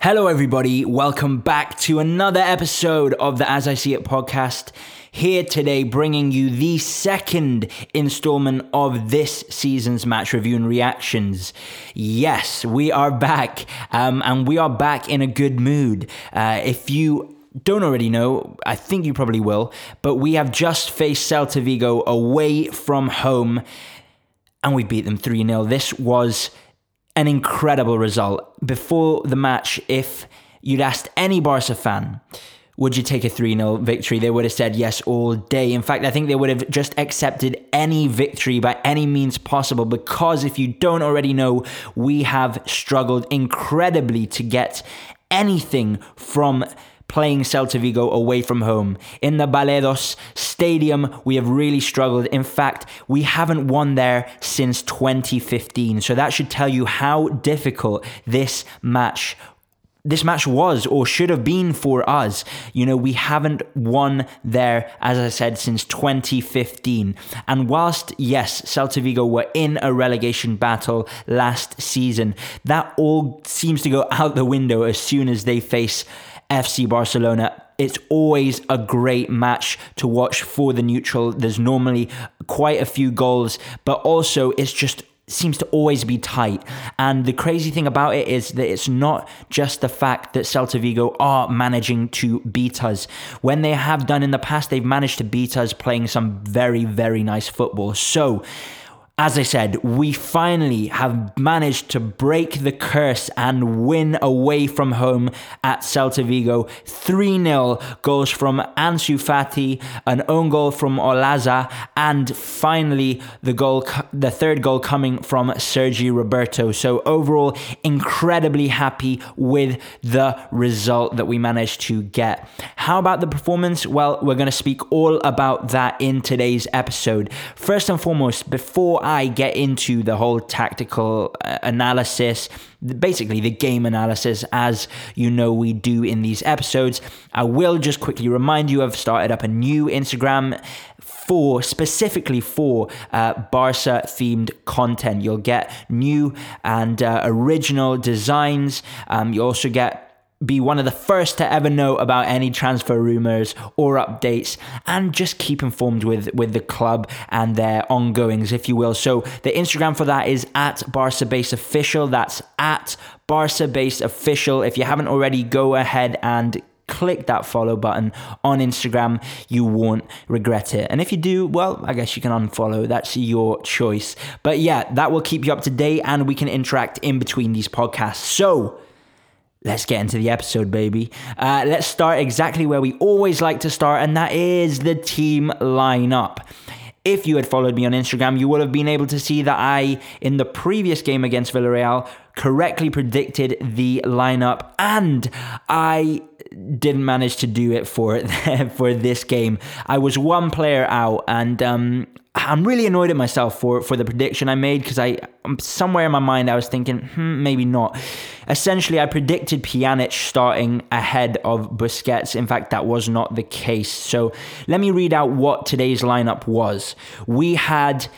Hello, everybody. Welcome back to another episode of the As I See It podcast. Here today, bringing you the second installment of this season's match review and reactions. Yes, we are back, um, and we are back in a good mood. Uh, if you don't already know, I think you probably will, but we have just faced Celta Vigo away from home, and we beat them 3 0. This was an incredible result. Before the match, if you'd asked any Barca fan, would you take a 3 0 victory? They would have said yes all day. In fact, I think they would have just accepted any victory by any means possible because if you don't already know, we have struggled incredibly to get anything from playing Celta Vigo away from home. In the Balaídos Stadium, we have really struggled. In fact, we haven't won there since 2015. So that should tell you how difficult this match this match was or should have been for us. You know, we haven't won there, as I said, since 2015. And whilst, yes, Celta Vigo were in a relegation battle last season, that all seems to go out the window as soon as they face FC Barcelona. It's always a great match to watch for the neutral. There's normally quite a few goals, but also it's just seems to always be tight. And the crazy thing about it is that it's not just the fact that Celta Vigo are managing to beat us. When they have done in the past, they've managed to beat us playing some very, very nice football. So, as I said, we finally have managed to break the curse and win away from home at Celta Vigo. 3 0 goals from Ansu Fati, an own goal from Olaza, and finally the goal, the third goal coming from Sergi Roberto. So, overall, incredibly happy with the result that we managed to get. How about the performance? Well, we're going to speak all about that in today's episode. First and foremost, before I get into the whole tactical uh, analysis, basically the game analysis, as you know we do in these episodes, I will just quickly remind you I've started up a new Instagram for specifically for uh, Barca themed content. You'll get new and uh, original designs. Um, you also get be one of the first to ever know about any transfer rumors or updates and just keep informed with with the club and their ongoings if you will so the instagram for that is at barca base official that's at barca base official if you haven't already go ahead and click that follow button on Instagram. You won't regret it. And if you do, well, I guess you can unfollow. That's your choice. But yeah, that will keep you up to date and we can interact in between these podcasts. So, Let's get into the episode, baby. Uh, let's start exactly where we always like to start, and that is the team lineup. If you had followed me on Instagram, you would have been able to see that I, in the previous game against Villarreal, correctly predicted the lineup, and I didn't manage to do it for for this game. I was one player out, and um, I'm really annoyed at myself for for the prediction I made because I somewhere in my mind I was thinking hmm, maybe not. Essentially, I predicted Pjanic starting ahead of Busquets. In fact, that was not the case. So let me read out what today's lineup was. We had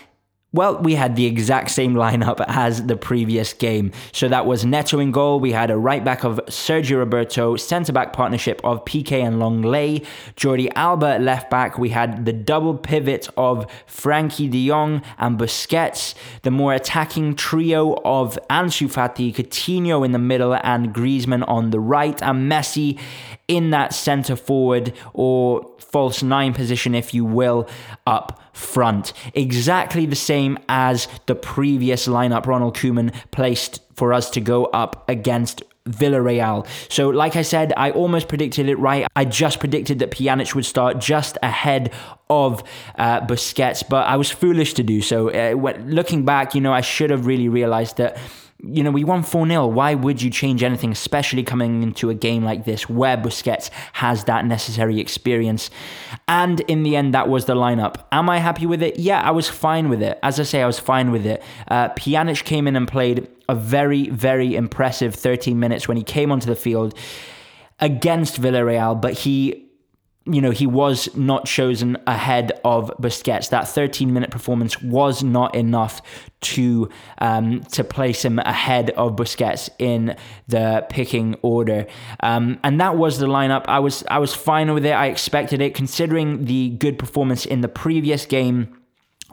well, we had the exact same lineup as the previous game. So that was Neto in goal. We had a right back of Sergio Roberto, centre back partnership of Piqué and Lenglet, Jordi Alba left back. We had the double pivot of Frenkie de Jong and Busquets, the more attacking trio of Ansu Fati, Coutinho in the middle, and Griezmann on the right, and Messi in that centre forward or false nine position, if you will, up front. Exactly the same as the previous lineup Ronald Koeman placed for us to go up against Villarreal. So, like I said, I almost predicted it right. I just predicted that Pjanic would start just ahead of uh, Busquets, but I was foolish to do so. Uh, looking back, you know, I should have really realized that you know, we won 4 0. Why would you change anything, especially coming into a game like this where Busquets has that necessary experience? And in the end, that was the lineup. Am I happy with it? Yeah, I was fine with it. As I say, I was fine with it. Uh, Pjanic came in and played a very, very impressive 13 minutes when he came onto the field against Villarreal, but he you know, he was not chosen ahead of Busquets. That 13 minute performance was not enough to um, to place him ahead of Busquets in the picking order. Um, and that was the lineup. I was I was fine with it. I expected it, considering the good performance in the previous game.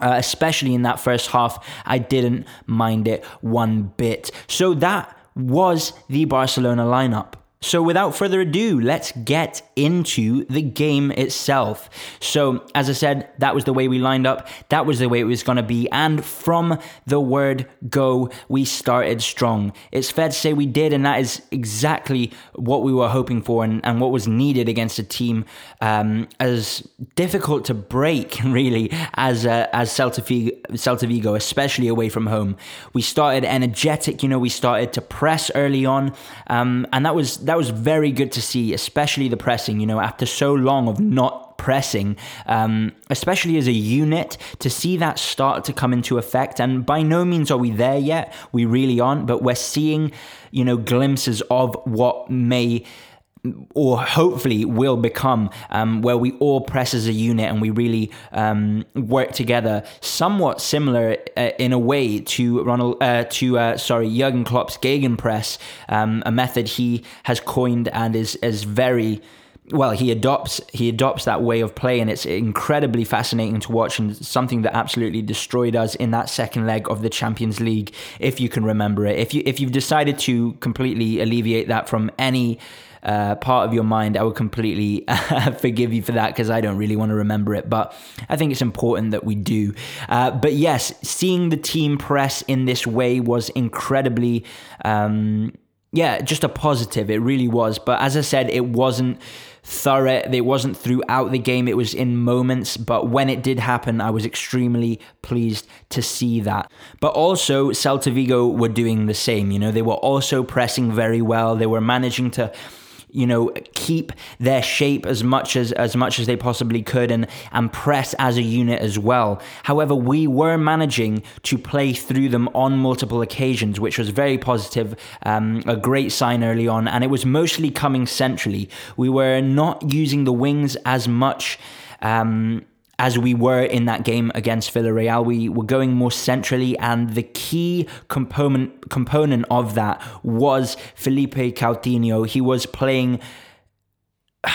Uh, especially in that first half, I didn't mind it one bit. So that was the Barcelona lineup. So, without further ado, let's get into the game itself. So, as I said, that was the way we lined up. That was the way it was going to be. And from the word go, we started strong. It's fair to say we did, and that is exactly what we were hoping for and, and what was needed against a team um, as difficult to break, really, as uh, as Celta Vigo, especially away from home. We started energetic, you know, we started to press early on, um, and that was that was very good to see, especially the pressing. You know, after so long of not pressing, um, especially as a unit, to see that start to come into effect. And by no means are we there yet. We really aren't, but we're seeing, you know, glimpses of what may or hopefully will become um, where we all press as a unit and we really um, work together. Somewhat similar uh, in a way to Ronald uh, to uh, sorry Jurgen Klopp's Gegenpress um, a method he has coined and is is very well he adopts he adopts that way of play and it's incredibly fascinating to watch and something that absolutely destroyed us in that second leg of the Champions League if you can remember it if you if you've decided to completely alleviate that from any uh, part of your mind, I would completely forgive you for that because I don't really want to remember it. But I think it's important that we do. Uh, but yes, seeing the team press in this way was incredibly. Um, yeah, just a positive. It really was. But as I said, it wasn't thorough. It wasn't throughout the game. It was in moments. But when it did happen, I was extremely pleased to see that. But also, Celta Vigo were doing the same. You know, they were also pressing very well. They were managing to you know, keep their shape as much as as much as they possibly could and and press as a unit as well. However, we were managing to play through them on multiple occasions, which was very positive, um, a great sign early on, and it was mostly coming centrally. We were not using the wings as much. Um, as we were in that game against Villarreal. We were going more centrally, and the key component component of that was Philippe Coutinho. He was playing.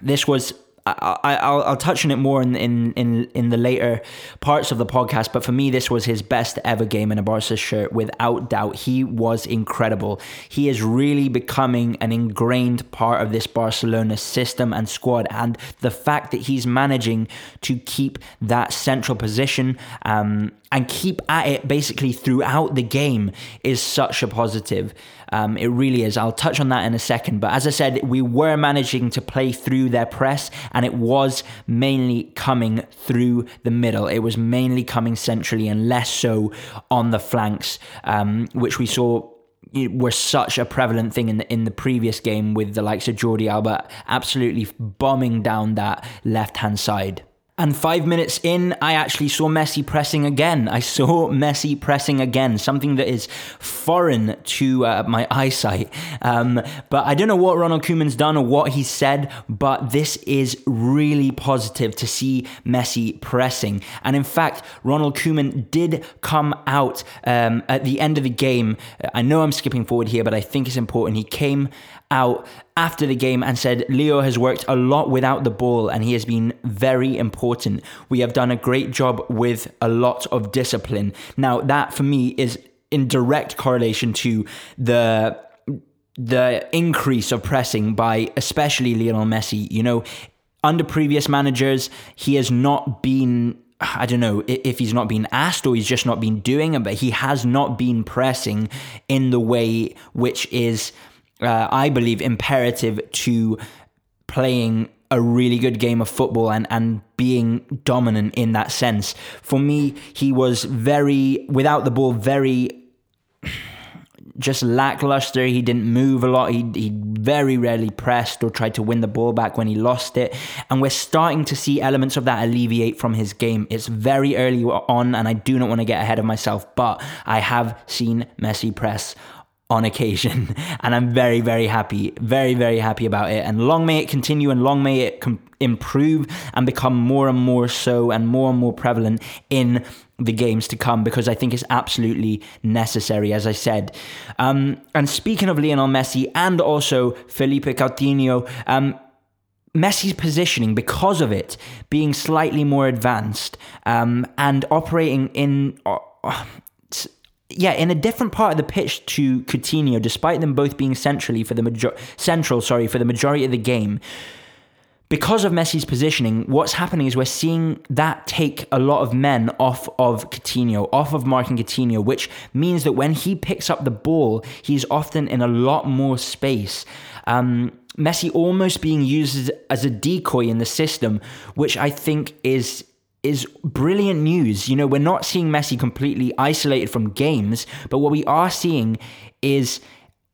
This was I, will I'll touch on it more in, in, in, in the later parts of the podcast, but for me, this was his best ever game in a Barca shirt, without doubt. He was incredible. He is really becoming an ingrained part of this Barcelona system and squad, and the fact that he's managing to keep that central position um, and keep at it basically throughout the game is such a positive. Um, it really is. I'll touch on that in a second. But as I said, we were managing to play through their press, it was mainly coming through the middle. It was mainly coming centrally and less so on the flanks, um, which we saw were such a prevalent thing in the in the previous game with the likes of Jordi Alba absolutely bombing down that left hand side. And five minutes in, I actually saw Messi pressing again. I saw Messi pressing again, something that is foreign to uh, my eyesight. Um, but I don't know what Ronald Koeman's done or what he said, but this is really positive to see Messi pressing. And in fact, Ronald Koeman did come out um, at the end of the game. I know I'm skipping forward here, but I think it's important. He came out after the game and said Leo has worked a lot without the ball and he has been very important. We have done a great job with a lot of discipline. Now, that for me is in direct correlation to the the increase of pressing by especially Lionel Messi. You know, under previous managers, he has not been I don't know if he's not been asked or he's just not been doing it, but he has not been pressing in the way which is uh, I believe, imperative to playing a really good game of football and, and being dominant in that sense. For me, he was very, without the ball, very just lackluster. He didn't move a lot. He, he very rarely pressed or tried to win the ball back when he lost it. And we're starting to see elements of that alleviate from his game. It's very early on, and I do not want to get ahead of myself, but I have seen Messi press on occasion. And I'm very, very happy, very, very happy about it. And long may it continue and long may it com- improve and become more and more so and more and more prevalent in the games to come because I think it's absolutely necessary, as I said. Um, and speaking of Lionel Messi and also Philippe Coutinho, um, Messi's positioning, because of it being slightly more advanced um, and operating in. Uh, yeah, in a different part of the pitch to Coutinho, despite them both being centrally for the major- central, sorry, for the majority of the game. Because of Messi's positioning, what's happening is we're seeing that take a lot of men off of Coutinho, off of marking Coutinho, which means that when he picks up the ball, he's often in a lot more space. Um, Messi almost being used as a decoy in the system, which I think is is brilliant news. You know, we're not seeing Messi completely isolated from games, but what we are seeing is,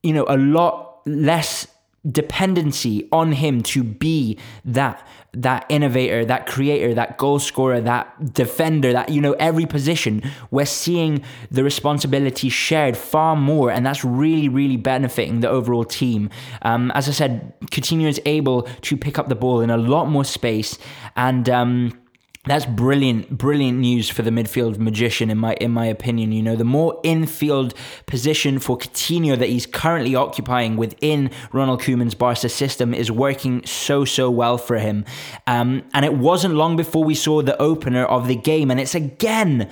you know, a lot less dependency on him to be that that innovator, that creator, that goal scorer, that defender, that you know every position we're seeing the responsibility shared far more, and that's really really benefiting the overall team. Um, as I said, Coutinho is able to pick up the ball in a lot more space and. Um, that's brilliant, brilliant news for the midfield magician, in my in my opinion. You know, the more infield position for Coutinho that he's currently occupying within Ronald Koeman's Barca system is working so so well for him. Um, and it wasn't long before we saw the opener of the game, and it's again,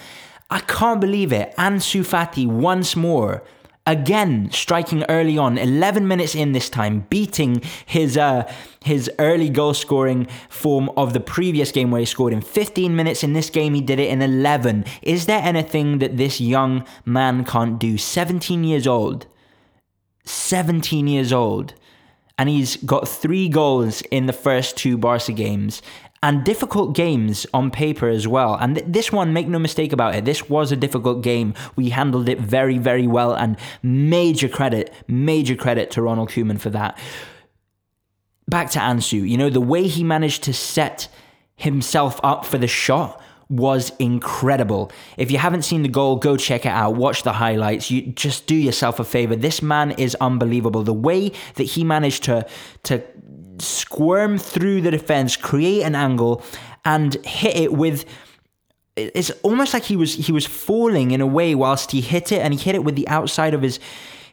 I can't believe it, Ansu Fati once more again striking early on 11 minutes in this time beating his uh his early goal scoring form of the previous game where he scored in 15 minutes. In this game he did it in 11 is there anything that this young man can't do? 17 years old. 17 years old. And he's got three goals in the first two Barca games and difficult games on paper as well. And th- this one, make no mistake about it, this was a difficult game. We handled it very, very well, and major credit, major credit to Ronald Koeman for that. Back to Ansu, you know, the way he managed to set himself up for the shot was incredible. If you haven't seen the goal, go check it out. Watch the highlights. You just do yourself a favor. This man is unbelievable. The way that he managed to to squirm through the defense, create an angle, and hit it with. It's almost like he was he was falling in a way whilst he hit it, and he hit it with the outside of his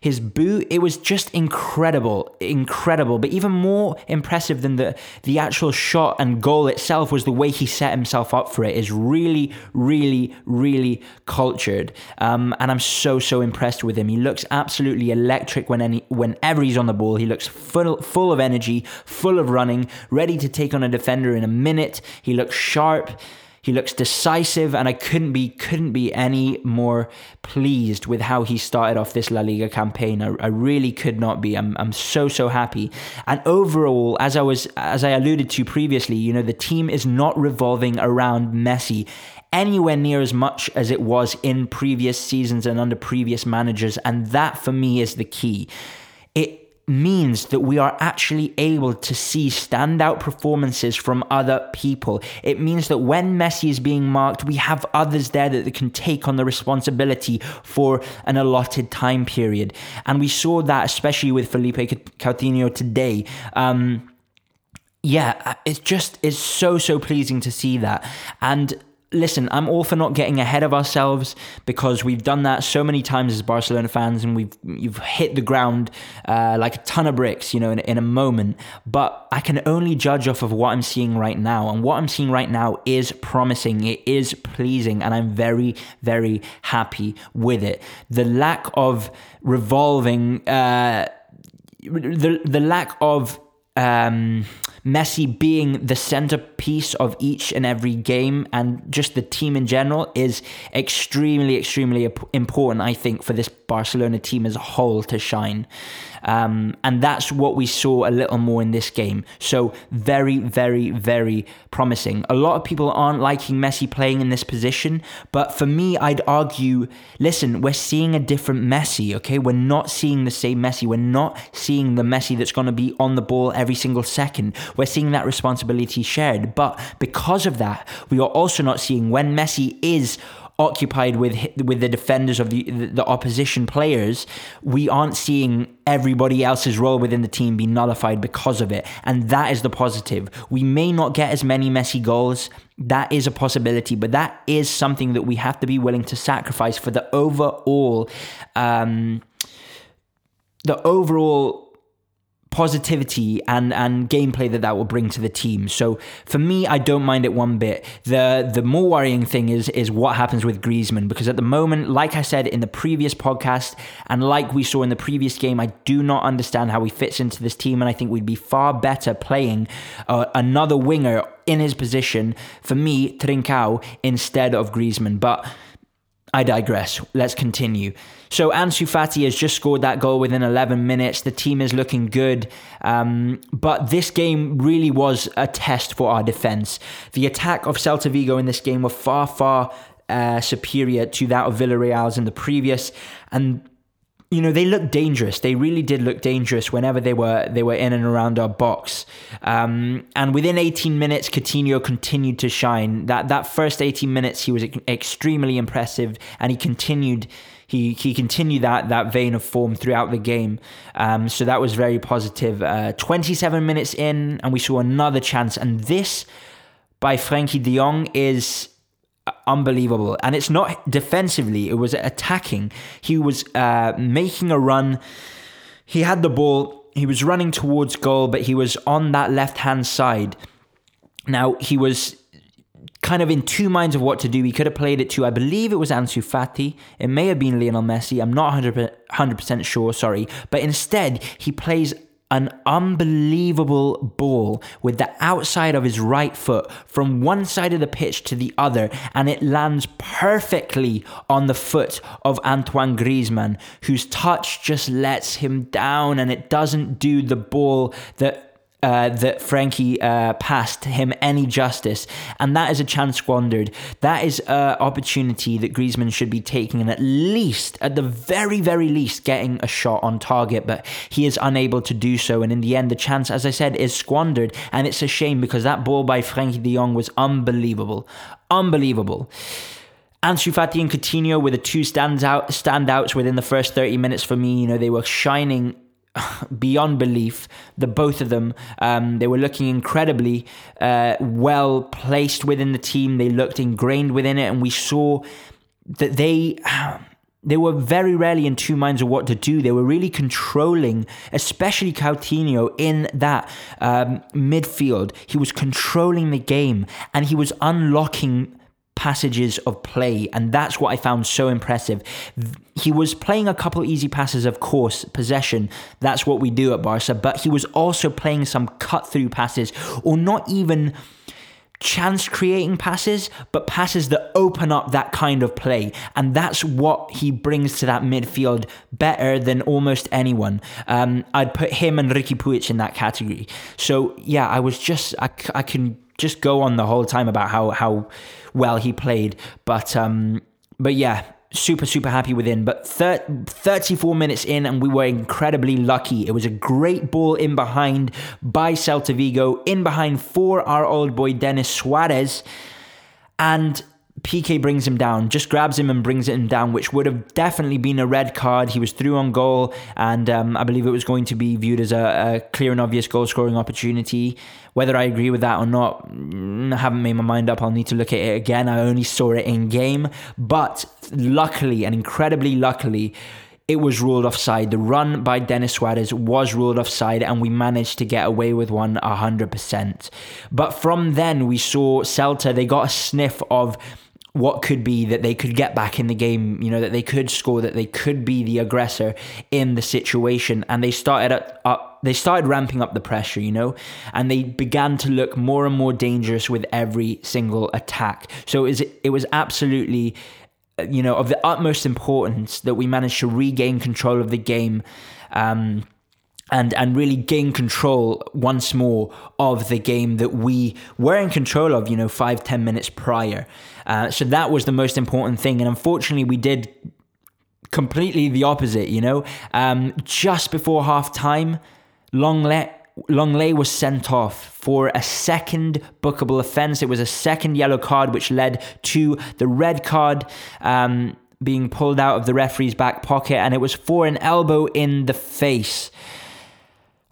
his boot, it was just incredible, incredible. But even more impressive than the the actual shot and goal itself was the way he set himself up for it. Is really, really, really cultured. Um, and I'm so so impressed with him. He looks absolutely electric when any whenever he's on the ball. He looks full full of energy, full of running, ready to take on a defender in a minute. He looks sharp. He looks decisive, and I couldn't be couldn't be any more pleased with how he started off this La Liga campaign. I, I really could not be. I'm I'm so so happy. And overall, as I was as I alluded to previously, you know, the team is not revolving around Messi anywhere near as much as it was in previous seasons and under previous managers, and that for me is the key. Means that we are actually able to see standout performances from other people. It means that when Messi is being marked, we have others there that can take on the responsibility for an allotted time period. And we saw that especially with Philippe Coutinho today. Um, yeah, it's just it's so so pleasing to see that. And listen, I'm all for not getting ahead of ourselves because we've done that so many times as Barcelona fans, and we've you've hit the ground uh, like a ton of bricks, you know, in, in a moment. But I can only judge off of what I'm seeing right now, and what I'm seeing right now is promising. It is pleasing, and I'm very, very happy with it. The lack of revolving, uh, the the lack of um, Messi being the centerpiece of each and every game and just the team in general is extremely, extremely important, I think, for this Barcelona team as a whole to shine. Um, and that's what we saw a little more in this game. So, very, very, very promising. A lot of people aren't liking Messi playing in this position, but for me, I'd argue listen, we're seeing a different Messi, okay? We're not seeing the same Messi. We're not seeing the Messi that's going to be on the ball every single second. We're seeing that responsibility shared. But because of that, we are also not seeing when Messi is occupied with with the defenders of the the opposition players, we aren't seeing everybody else's role within the team be nullified because of it, and that is the positive. We may not get as many Messi goals. That is a possibility, but that is something that we have to be willing to sacrifice for the overall, um, the overall positivity and and gameplay that that will bring to the team. So for me, I don't mind it one bit. The the more worrying thing is is what happens with Griezmann because at the moment, like I said in the previous podcast and like we saw in the previous game, I do not understand how he fits into this team, and I think we'd be far better playing uh, another winger in his position for me, Trincao, instead of Griezmann. But I digress. Let's continue. So Ansu Fati has just scored that goal within 11 minutes. The team is looking good, um, but this game really was a test for our defense. The attack of Celta Vigo in this game were far, far uh, superior to that of Villarreal's in the previous, and you know they looked dangerous. They really did look dangerous whenever they were they were in and around our box. Um, and within 18 minutes, Coutinho continued to shine. That that first 18 minutes, he was extremely impressive, and he continued he he continued that that vein of form throughout the game. Um, so that was very positive. Uh, 27 minutes in, and we saw another chance, and this by Frenkie De Jong is unbelievable. And it's not defensively, it was attacking. He was uh, making a run. He had the ball, he was running towards goal, but he was on that left hand side. Now, he was kind of in two minds of what to do. He could have played it to, I believe it was Ansu Fati. It may have been Lionel Messi. I'm not 100%, 100% sure, sorry. But instead, he plays an unbelievable ball with the outside of his right foot from one side of the pitch to the other, and it lands perfectly on the foot of Antoine Griezmann, whose touch just lets him down and it doesn't do the ball that uh, that Frenkie uh, passed him any justice, and that is a chance squandered. That is an opportunity that Griezmann should be taking, and at least, at the very, very least, getting a shot on target. But he is unable to do so, and in the end, the chance, as I said, is squandered, and it's a shame because that ball by Frenkie De Jong was unbelievable, unbelievable. Ansu Fati and Coutinho were the two standouts within the first 30 minutes for me. You know, they were shining beyond belief. The both of them, um, they were looking incredibly uh, well placed within the team. They looked ingrained within it, and we saw that they. They were very rarely in two minds of what to do. They were really controlling, especially Coutinho in that um, midfield. He was controlling the game and he was unlocking passages of play, and that's what I found so impressive. He was playing a couple easy passes, of course, possession. That's what we do at Barca, but he was also playing some cut through passes, or not even chance creating passes, but passes that open up that kind of play. And that's what he brings to that midfield better than almost anyone. Um, I'd put him and Riqui Puig in that category. So, yeah, I was just, I, I can just go on the whole time about how, how well he played. But um, but yeah, super super happy with him. But thir- 34 minutes in, and we were incredibly lucky. It was a great ball in behind by Celta Vigo, in behind for our old boy Denis Suarez, and Piqué brings him down, just grabs him and brings him down, which would have definitely been a red card. He was through on goal, and um, I believe it was going to be viewed as a, a clear and obvious goal scoring opportunity. Whether I agree with that or not, mm, I haven't made my mind up. I'll need to look at it again. I only saw it in game, but luckily and incredibly luckily, it was ruled offside. The run by Denis Suarez was ruled offside, and we managed to get away with one 100%. But from then, we saw Celta, they got a sniff of what could be that they could get back in the game, you know, that they could score, that they could be the aggressor in the situation. And they started up, up, they started ramping up the pressure, you know, and they began to look more and more dangerous with every single attack. So it was, it was absolutely, you know, of the utmost importance that we managed to regain control of the game. Um, and and really gain control once more of the game that we were in control of, you know, five ten minutes prior. Uh, so that was the most important thing. And unfortunately, we did completely the opposite, you know. Um, just before half time, Lenglet Lenglet was sent off for a second bookable offence. It was a second yellow card, which led to the red card um, being pulled out of the referee's back pocket, and it was for an elbow in the face.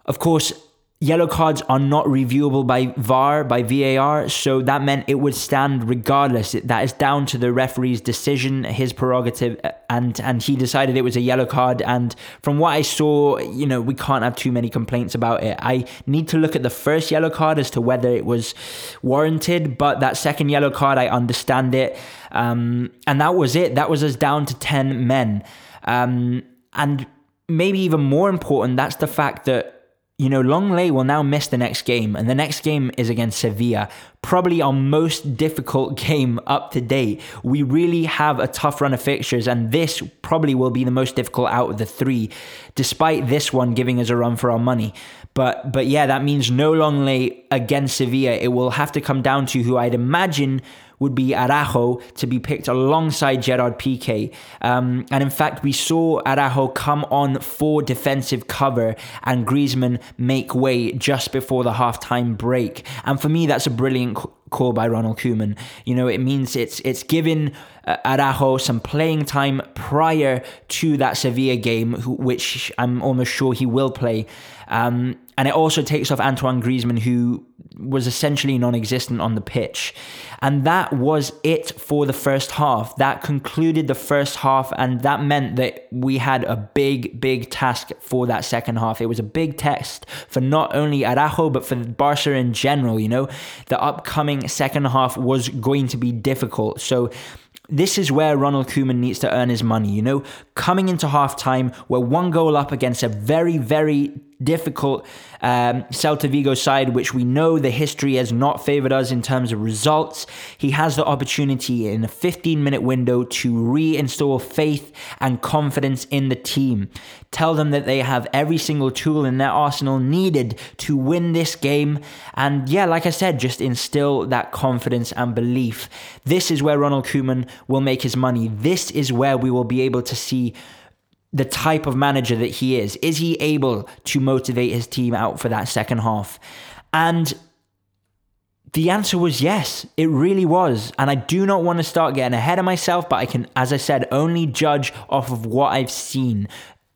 Of course, Yellow cards are not reviewable by VAR, by VAR, so that meant it would stand regardless. That is down to the referee's decision, his prerogative, and and he decided it was a yellow card. And from what I saw, you know, we can't have too many complaints about it. I need to look at the first yellow card as to whether it was warranted, but that second yellow card, I understand it. Um, and that was it. That was us down to 10 men. Um, and maybe even more important, that's the fact that you know, Lenglet will now miss the next game, and the next game is against Sevilla. Probably our most difficult game up to date. We really have a tough run of fixtures, and this probably will be the most difficult out of the three, despite this one giving us a run for our money. But but yeah, that means no Lenglet against Sevilla. It will have to come down to who I'd imagine would be Araujo to be picked alongside Gerard Piqué. Um, and in fact, we saw Araujo come on for defensive cover and Griezmann make way just before the halftime break. And for me, that's a brilliant call by Ronald Koeman. You know, it means it's it's given uh, Araujo some playing time prior to that Sevilla game, which I'm almost sure he will play. Um, and it also takes off Antoine Griezmann, who was essentially non existent on the pitch. And that was it for the first half. That concluded the first half, and that meant that we had a big, big task for that second half. It was a big test for not only Araujo, but for Barca in general. You know, the upcoming second half was going to be difficult. So, this is where Ronald Koeman needs to earn his money, you know, coming into halftime, we're one goal up against a very, very difficult um, Celta Vigo side, which we know the history has not favored us in terms of results. He has the opportunity in a 15 minute window to reinstall faith and confidence in the team. Tell them that they have every single tool in their arsenal needed to win this game. And yeah, like I said, just instill that confidence and belief. This is where Ronald Koeman will make his money. This is where we will be able to see the type of manager that he is. Is he able to motivate his team out for that second half? And the answer was yes, it really was. And I do not want to start getting ahead of myself, but I can, as I said, only judge off of what I've seen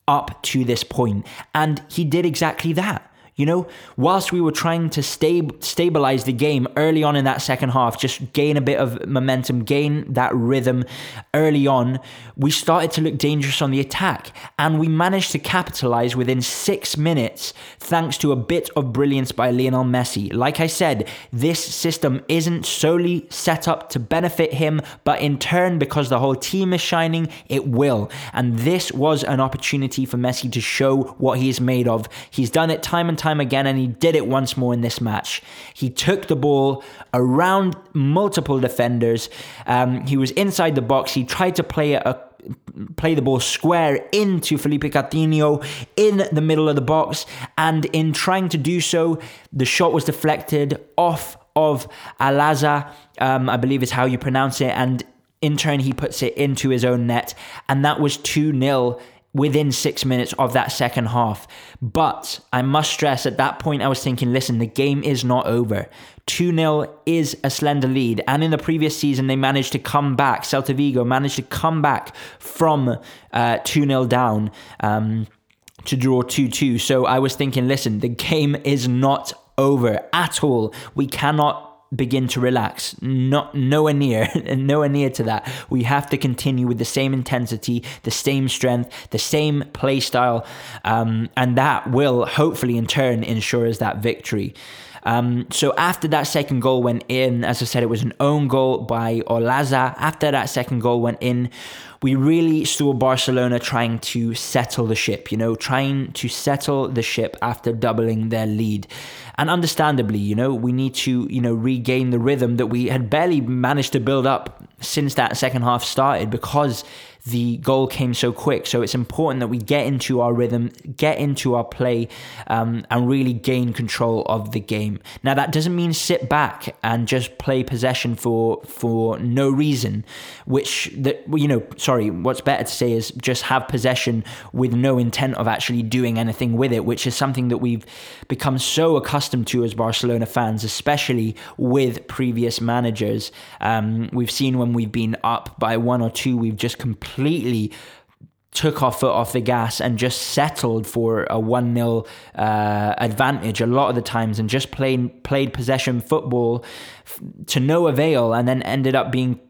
up to this point. And he did exactly that. You know, whilst we were trying to stab- stabilize the game early on in that second half, just gain a bit of momentum, gain that rhythm early on, we started to look dangerous on the attack. And we managed to capitalize within six minutes thanks to a bit of brilliance by Lionel Messi. Like I said, this system isn't solely set up to benefit him, but in turn, because the whole team is shining, it will. And this was an opportunity for Messi to show what he is made of. He's done it time and time again, and he did it once more in this match. He took the ball around multiple defenders. Um, he was inside the box. He tried to play a play the ball square into Philippe Coutinho in the middle of the box, and in trying to do so, the shot was deflected off of Alaza, um, I believe is how you pronounce it, and in turn he puts it into his own net, and that was 2 0 within six minutes of that second half. But I must stress at that point, I was thinking, listen, the game is not over. 2 0 is a slender lead. And in the previous season, they managed to come back. Celta Vigo managed to come back from uh, 2 uh, 0 down. Um, to draw 2 2. So I was thinking, listen, the game is not over at all. We cannot begin to relax. Not nowhere near, nowhere near to that. We have to continue with the same intensity, the same strength, the same play style, um, and that will hopefully in turn ensure us that victory. Um, so after that second goal went in, as I said, it was an own goal by Olaza. After that second goal went in, we really saw Barcelona trying to settle the ship, you know, trying to settle the ship after doubling their lead. And understandably, you know, we need to, you know, regain the rhythm that we had barely managed to build up since that second half started because the goal came so quick. So it's important that we get into our rhythm, get into our play, um, and really gain control of the game. Now that doesn't mean sit back and just play possession for for no reason. Which that you know, sorry, what's better to say is just have possession with no intent of actually doing anything with it, which is something that we've become so accustomed to as Barcelona fans, especially with previous managers. Um, we've seen when we've been up by one or two, we've just completely took our foot off the gas and just settled for a 1 0 uh, advantage a lot of the times and just played, played possession football to no avail and then ended up being,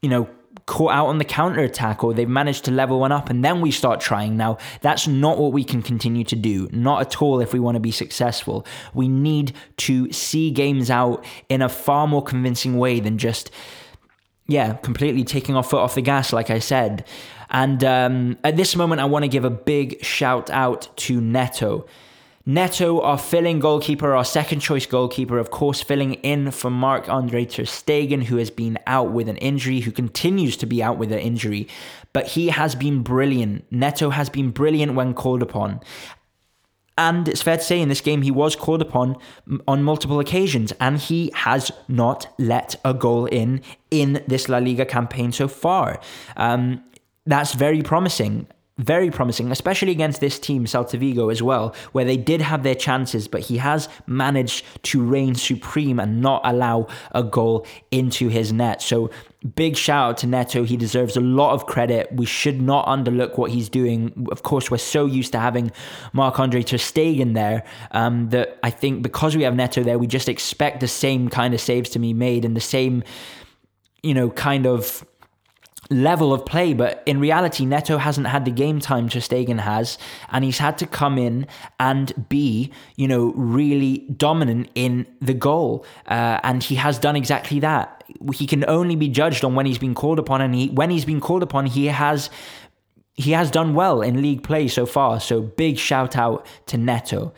you know, caught out on the counter attack or they've managed to level one up and then we start trying. Now, that's not what we can continue to do. Not at all if we want to be successful. We need to see games out in a far more convincing way than just yeah, completely taking our foot off the gas, like I said. And um, at this moment, I want to give a big shout out to Neto. Neto, our filling goalkeeper, our second choice goalkeeper, of course, filling in for Marc Andre Ter Stegen, who has been out with an injury, who continues to be out with an injury, but he has been brilliant. Neto has been brilliant when called upon. And it's fair to say in this game, he was called upon on multiple occasions, and he has not let a goal in in this La Liga campaign so far. Um, that's very promising. Very promising, especially against this team, Celta Vigo, as well, where they did have their chances, but he has managed to reign supreme and not allow a goal into his net. So, big shout out to Neto. He deserves a lot of credit. We should not underlook what he's doing. Of course, we're so used to having Marc Andre Ter Stegen there um, that I think because we have Neto there, we just expect the same kind of saves to be made and the same, you know, kind of level of play, but in reality, Neto hasn't had the game time Ter Stegen has, and he's had to come in and be, you know, really dominant in the goal, uh, and he has done exactly that. He can only be judged on when he's been called upon, and he, when he's been called upon, he has he has done well in league play so far. So big shout out to Neto.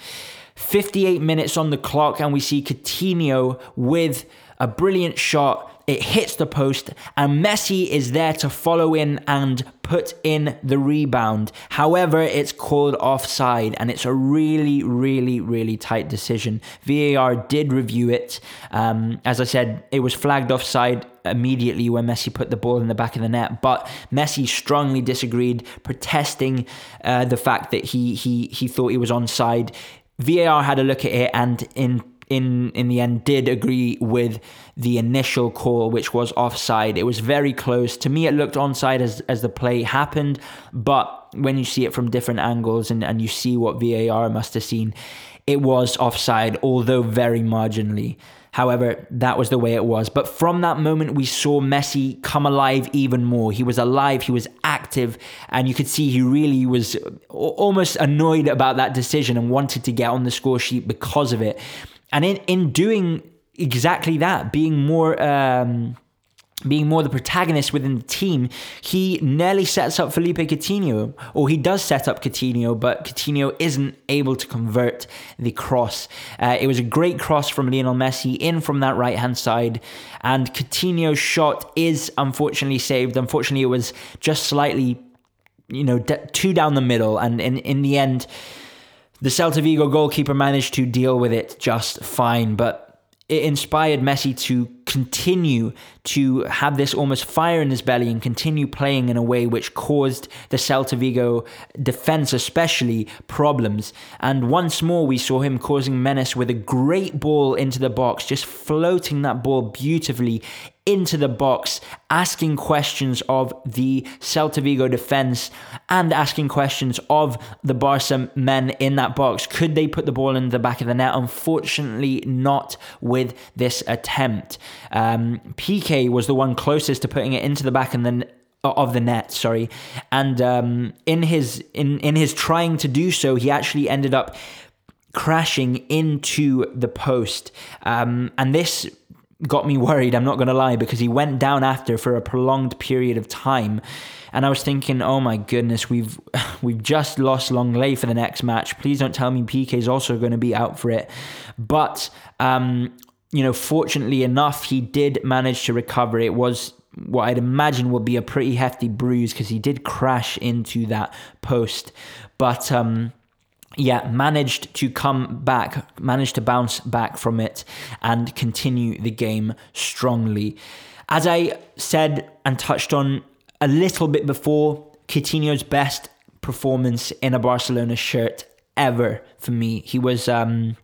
58 minutes on the clock, and we see Coutinho with a brilliant shot it hits the post, and Messi is there to follow in and put in the rebound. However, it's called offside, and it's a really, really, really tight decision. VAR did review it. Um, as I said, it was flagged offside immediately when Messi put the ball in the back of the net, but Messi strongly disagreed, protesting uh, the fact that he he he thought he was onside. VAR had a look at it, and in in in the end did agree with the initial call which was offside it was very close to me it looked onside as as the play happened but when you see it from different angles and and you see what VAR must have seen it was offside although very marginally However, that was the way it was. But from that moment, we saw Messi come alive even more. He was alive, he was active, and you could see he really was almost annoyed about that decision and wanted to get on the score sheet because of it. And in, in doing exactly that, being more um, being more the protagonist within the team, he nearly sets up Philippe Coutinho, or he does set up Coutinho, but Coutinho isn't able to convert the cross. Uh, it was a great cross from Lionel Messi in from that right hand side, and Coutinho's shot is unfortunately saved. Unfortunately, it was just slightly, you know, d- two down the middle, and in in the end the Celta Vigo goalkeeper managed to deal with it just fine, but it inspired Messi to continue to have this almost fire in his belly and continue playing in a way which caused the Celta Vigo defense, especially, problems. And once more, we saw him causing menace with a great ball into the box, just floating that ball beautifully into the box, asking questions of the Celta Vigo defense and asking questions of the Barca men in that box. Could they put the ball in the back of the net? Unfortunately, not with this attempt. Um, Piqué was the one closest to putting it into the back then of the net sorry and um, in his in in his trying to do so he actually ended up crashing into the post um, and this got me worried, I'm not going to lie, because he went down after for a prolonged period of time. And I was thinking, oh my goodness, we've we've just lost Lenglet for the next match. Please don't tell me Piqué is also going to be out for it. But um, you know, fortunately enough, he did manage to recover. It was what I'd imagine would be a pretty hefty bruise because he did crash into that post. But um, yeah, managed to come back, managed to bounce back from it and continue the game strongly. As I said and touched on a little bit before, Coutinho's best performance in a Barcelona shirt ever for me. He was um,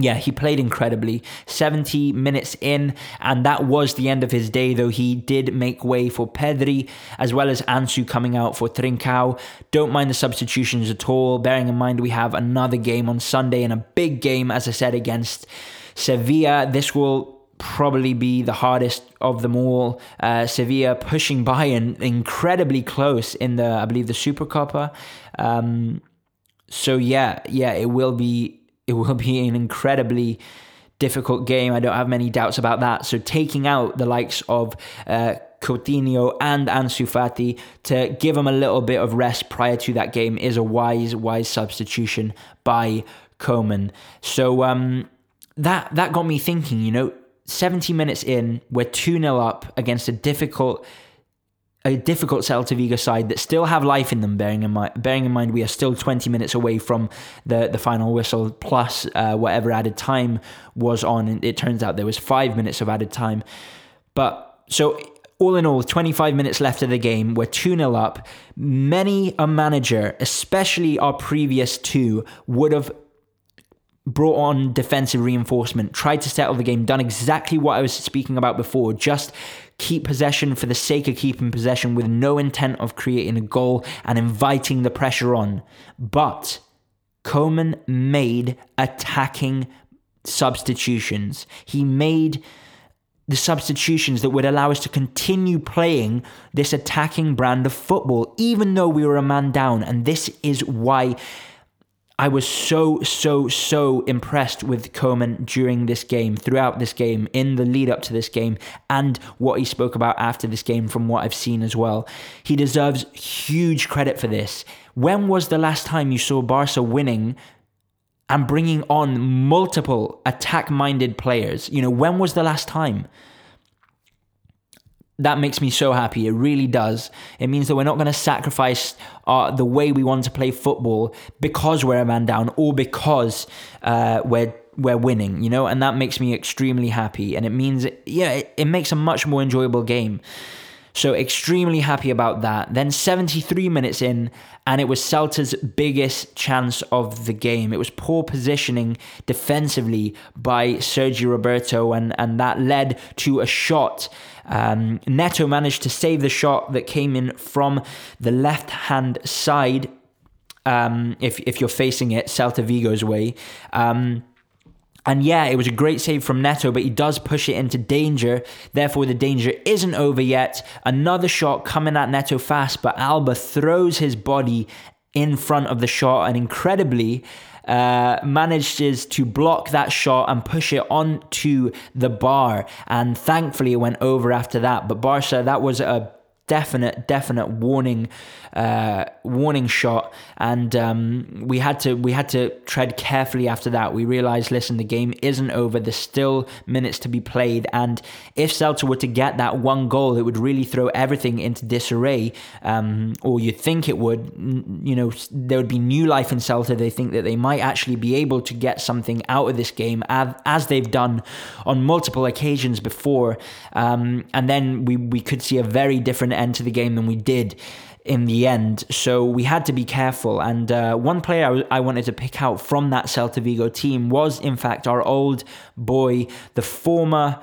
yeah, he played incredibly. 70 minutes in, and that was the end of his day, though he did make way for Pedri, as well as Ansu coming out for Trincao. Don't mind the substitutions at all, bearing in mind we have another game on Sunday and a big game, as I said, against Sevilla. This will probably be the hardest of them all. Uh, Sevilla pushing by Bayern incredibly close in the, I believe, the Super Copa. Um, so yeah, yeah, it will be it will be an incredibly difficult game. I don't have many doubts about that. So taking out the likes of uh, Coutinho and Ansu Fati to give them a little bit of rest prior to that game is a wise, wise substitution by Koeman. So um, that that got me thinking. You know, 70 minutes in, we're 2 0 up against a difficult a difficult Celta Vigo side that still have life in them. Bearing in mind, bearing in mind, we are still 20 minutes away from the the final whistle, plus uh, whatever added time was on. And it turns out there was five minutes of added time. But so all in all, 25 minutes left of the game. We're 2 0 up. Many a manager, especially our previous two, would have brought on defensive reinforcement, tried to settle the game, done exactly what I was speaking about before, just keep possession for the sake of keeping possession with no intent of creating a goal and inviting the pressure on. But Koeman made attacking substitutions. He made the substitutions that would allow us to continue playing this attacking brand of football, even though we were a man down. And this is why I was so, so, so impressed with Koeman during this game, throughout this game, in the lead up to this game, and what he spoke about after this game from what I've seen as well. He deserves huge credit for this. When was the last time you saw Barca winning and bringing on multiple attack minded players? You know, when was the last time? That makes me so happy. It really does. It means that we're not going to sacrifice uh, the way we want to play football because we're a man down or because uh, we're we're winning, you know, and that makes me extremely happy. And it means, yeah, it, it makes a much more enjoyable game. So extremely happy about that. Then 73 minutes in, and it was Celta's biggest chance of the game. It was poor positioning defensively by Sergio Roberto, and, and that led to a shot um, Neto managed to save the shot that came in from the left hand side. Um, if if you're facing it, Celta Vigo's way. Um, and yeah, it was a great save from Neto, but he does push it into danger. Therefore, the danger isn't over yet. Another shot coming at Neto fast, but Alba throws his body in front of the shot, and incredibly, uh, manages to block that shot and push it onto the bar. And thankfully, it went over after that. But Barca, that was a definite, definite warning, uh, warning shot, and um, we had to we had to tread carefully after that. We realized, listen, the game isn't over. There's still minutes to be played, and if Celta were to get that one goal, it would really throw everything into disarray. Um, or you'd think it would. You know, there would be new life in Celta. They think that they might actually be able to get something out of this game, as, as they've done on multiple occasions before. Um, and then we we could see a very different end to the game than we did in the end. So we had to be careful. And uh, one player I, w- I wanted to pick out from that Celta Vigo team was, in fact, our old boy, the former.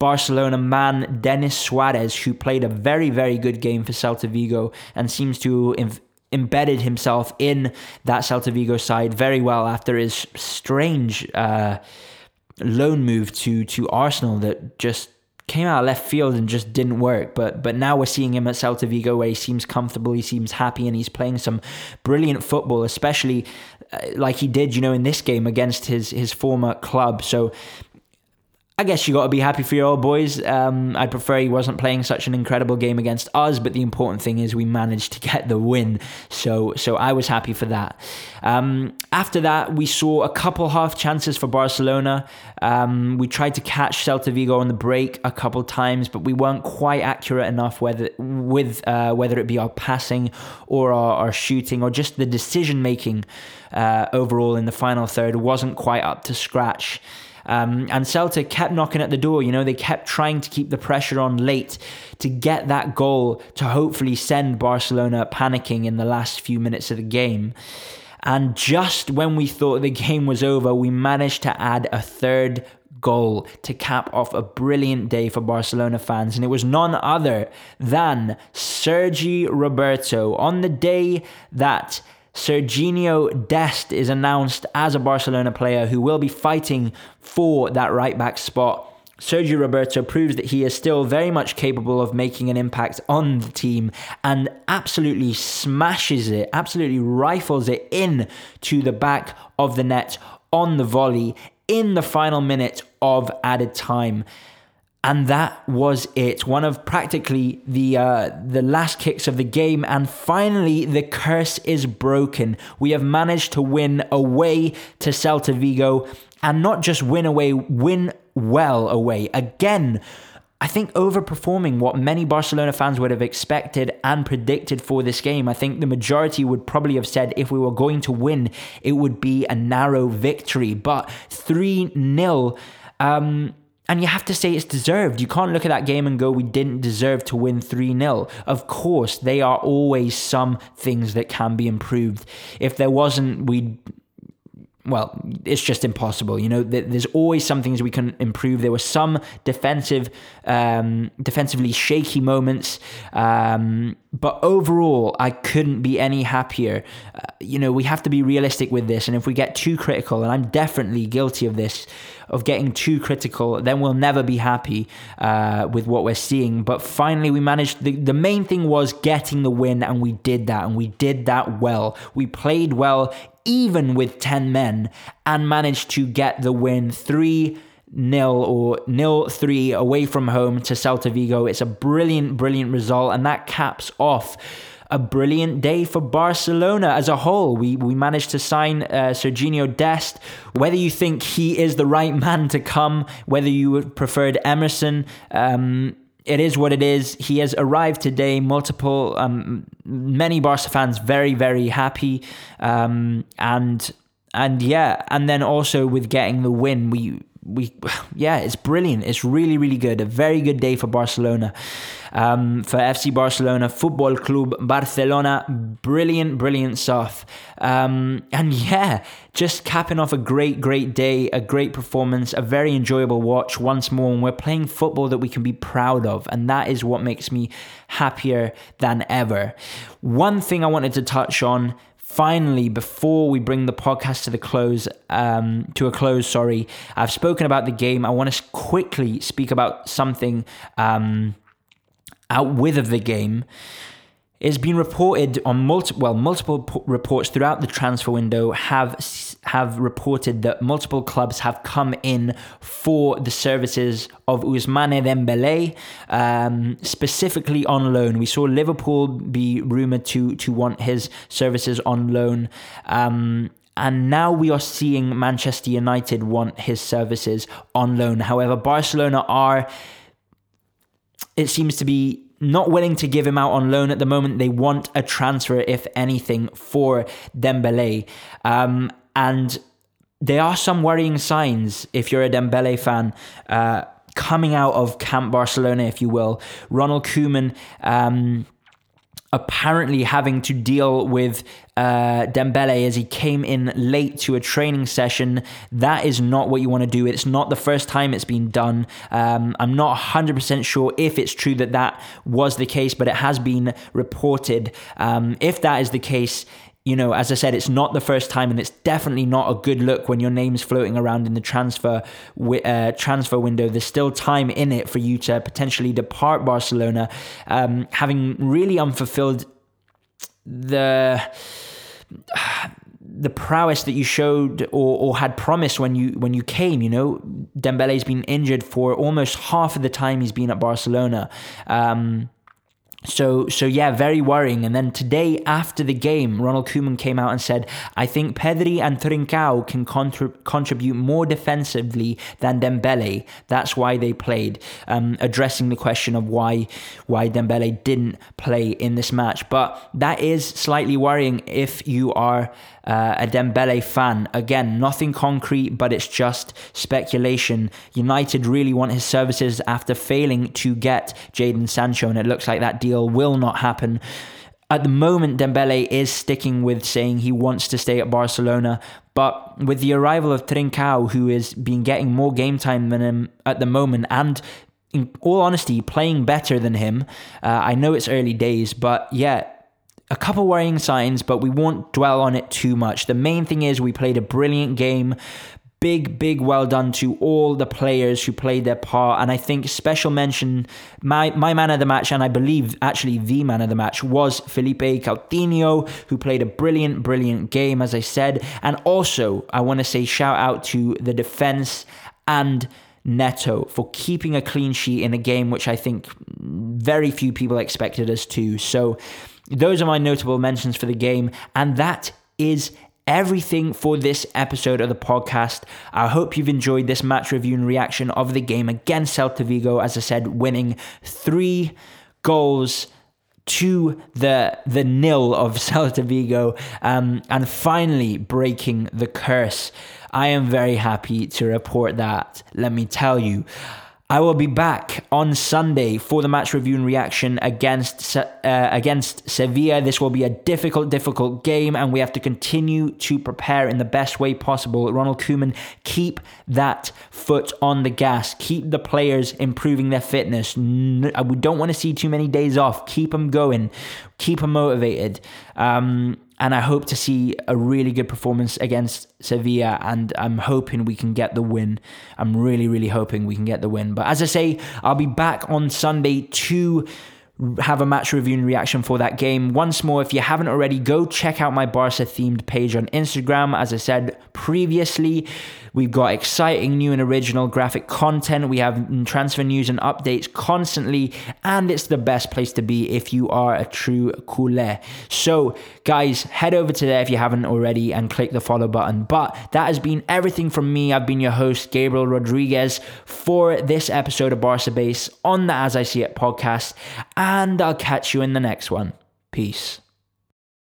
Barcelona man Denis Suarez, who played a very, very good game for Celta Vigo and seems to have embedded himself in that Celta Vigo side very well after his strange uh, loan move to to Arsenal that just came out of left field and just didn't work. But but now we're seeing him at Celta Vigo where he seems comfortable, he seems happy, and he's playing some brilliant football, especially uh, like he did, you know, in this game against his his former club. So I guess you got to be happy for your old boys. Um, I'd prefer he wasn't playing such an incredible game against us, but the important thing is we managed to get the win. So, so I was happy for that. Um, after that, we saw a couple half chances for Barcelona. Um, we tried to catch Celta Vigo on the break a couple times, but we weren't quite accurate enough whether with uh, whether it be our passing or our, our shooting or just the decision making uh, overall in the final third wasn't quite up to scratch. Um, and Celta kept knocking at the door. You know, they kept trying to keep the pressure on late to get that goal to hopefully send Barcelona panicking in the last few minutes of the game. And just when we thought the game was over, we managed to add a third goal to cap off a brilliant day for Barcelona fans. And it was none other than Sergi Roberto on the day that Serginho Dest is announced as a Barcelona player who will be fighting for that right back spot. Sergio Roberto proves that he is still very much capable of making an impact on the team and absolutely smashes it, absolutely rifles it in to the back of the net on the volley in the final minute of added time. And that was it. One of practically the uh, the last kicks of the game, and finally the curse is broken. We have managed to win away to Celta Vigo, and not just win away, win well away again. I think overperforming what many Barcelona fans would have expected and predicted for this game. I think the majority would probably have said if we were going to win, it would be a narrow victory. But 3 0. Um, and you have to say it's deserved. You can't look at that game and go, we didn't deserve to win 3 0. Of course, there are always some things that can be improved. If there wasn't, we'd well, it's just impossible. You know, there's always some things we can improve. There were some defensive, um, defensively shaky moments, um, but overall, I couldn't be any happier. Uh, you know, we have to be realistic with this, and if we get too critical, and I'm definitely guilty of this, of getting too critical, then we'll never be happy uh, with what we're seeing. But finally, we managed. The, the main thing was getting the win, and we did that, and we did that well. We played well even with 10 men and managed to get the win 3 nil or nil 3 away from home to Celta Vigo. It's a brilliant, brilliant result, and that caps off a brilliant day for Barcelona as a whole. We we managed to sign uh, Serginho Dest. Whether you think he is the right man to come, whether you would preferred Emerson, um, it is what it is. He has arrived today. Multiple, um, many Barca fans very, very happy, um, and and yeah, and then also with getting the win, we we yeah, it's brilliant. It's really, really good. A very good day for Barcelona um, for FC Barcelona Football Club Barcelona. Brilliant, brilliant stuff. Um, and yeah, just capping off a great, great day, a great performance, a very enjoyable watch once more. And we're playing football that we can be proud of. And that is what makes me happier than ever. One thing I wanted to touch on finally, before we bring the podcast to the close, um, to a close, sorry, I've spoken about the game. I want to quickly speak about something um, out with of the game. It's been reported on multiple well multiple reports throughout the transfer window have have reported that multiple clubs have come in for the services of Ousmane Dembele, um, specifically on loan. We saw Liverpool be rumored to to want his services on loan. Um, and now we are seeing Manchester United want his services on loan. However, Barcelona are it seems to be not willing to give him out on loan at the moment. They want a transfer, if anything, for Dembele. Um, and there are some worrying signs if you're a Dembele fan. Uh, coming out of Camp Barcelona, if you will, Ronald Koeman um, apparently having to deal with uh, Dembele as he came in late to a training session. That is not what you want to do. It's not the first time it's been done. Um, I'm not 100% sure if it's true that that was the case, but it has been reported. Um, if that is the case, you know, as I said, it's not the first time, and it's definitely not a good look when your name's floating around in the transfer uh, transfer window. There's still time in it for you to potentially depart Barcelona, um, having really unfulfilled the the prowess that you showed or, or had promised when you when you came. You know, Dembele's been injured for almost half of the time he's been at Barcelona. Um, so, so yeah, very worrying. And then today, after the game, Ronald Koeman came out and said, "I think Pedri and Trincao can contrib- contribute more defensively than Dembele. That's why they played." Um, addressing the question of why why Dembele didn't play in this match, but that is slightly worrying if you are uh, a Dembele fan. Again, nothing concrete, but it's just speculation. United really want his services after failing to get Jadon Sancho, and it looks like that deal will not happen. At the moment, Dembele is sticking with saying he wants to stay at Barcelona, but with the arrival of Trincao, who is been getting more game time than him at the moment, and in all honesty, playing better than him. Uh, I know it's early days, but yeah, a couple worrying signs, but we won't dwell on it too much. The main thing is we played a brilliant game. Big, big well done to all the players who played their part. And I think special mention, my, my man of the match, and I believe actually the man of the match, was Philippe Coutinho, who played a brilliant, brilliant game, as I said. And also, I want to say shout out to the defense and Neto for keeping a clean sheet in a game which I think very few people expected us to. So, those are my notable mentions for the game, and that is everything for this episode of the podcast. I hope you've enjoyed this match review and reaction of the game against Celta Vigo. As I said, winning three goals to the the nil of Celta Vigo, um, and finally breaking the curse. I am very happy to report that. Let me tell you. I will be back on Sunday for the match review and reaction against uh, against Sevilla. This will be a difficult, difficult game, and we have to continue to prepare in the best way possible. Ronald Koeman, keep that foot on the gas. Keep the players improving their fitness. Uh, we don't want to see too many days off. Keep them going. Keep them motivated. Um, and I hope to see a really good performance against Sevilla, and I'm hoping we can get the win. I'm really, really hoping we can get the win. But as I say, I'll be back on Sunday to have a match review and reaction for that game. Once more, if you haven't already, go check out my Barca themed page on Instagram. As I said previously, we've got exciting new and original graphic content. We have transfer news and updates constantly, and it's the best place to be if you are a true culé. So, guys, head over to there if you haven't already and click the follow button. But that has been everything from me. I've been your host, Gabriel Rodriguez, for this episode of Barca Base on the As I See It podcast and I'll catch you in the next one. Peace.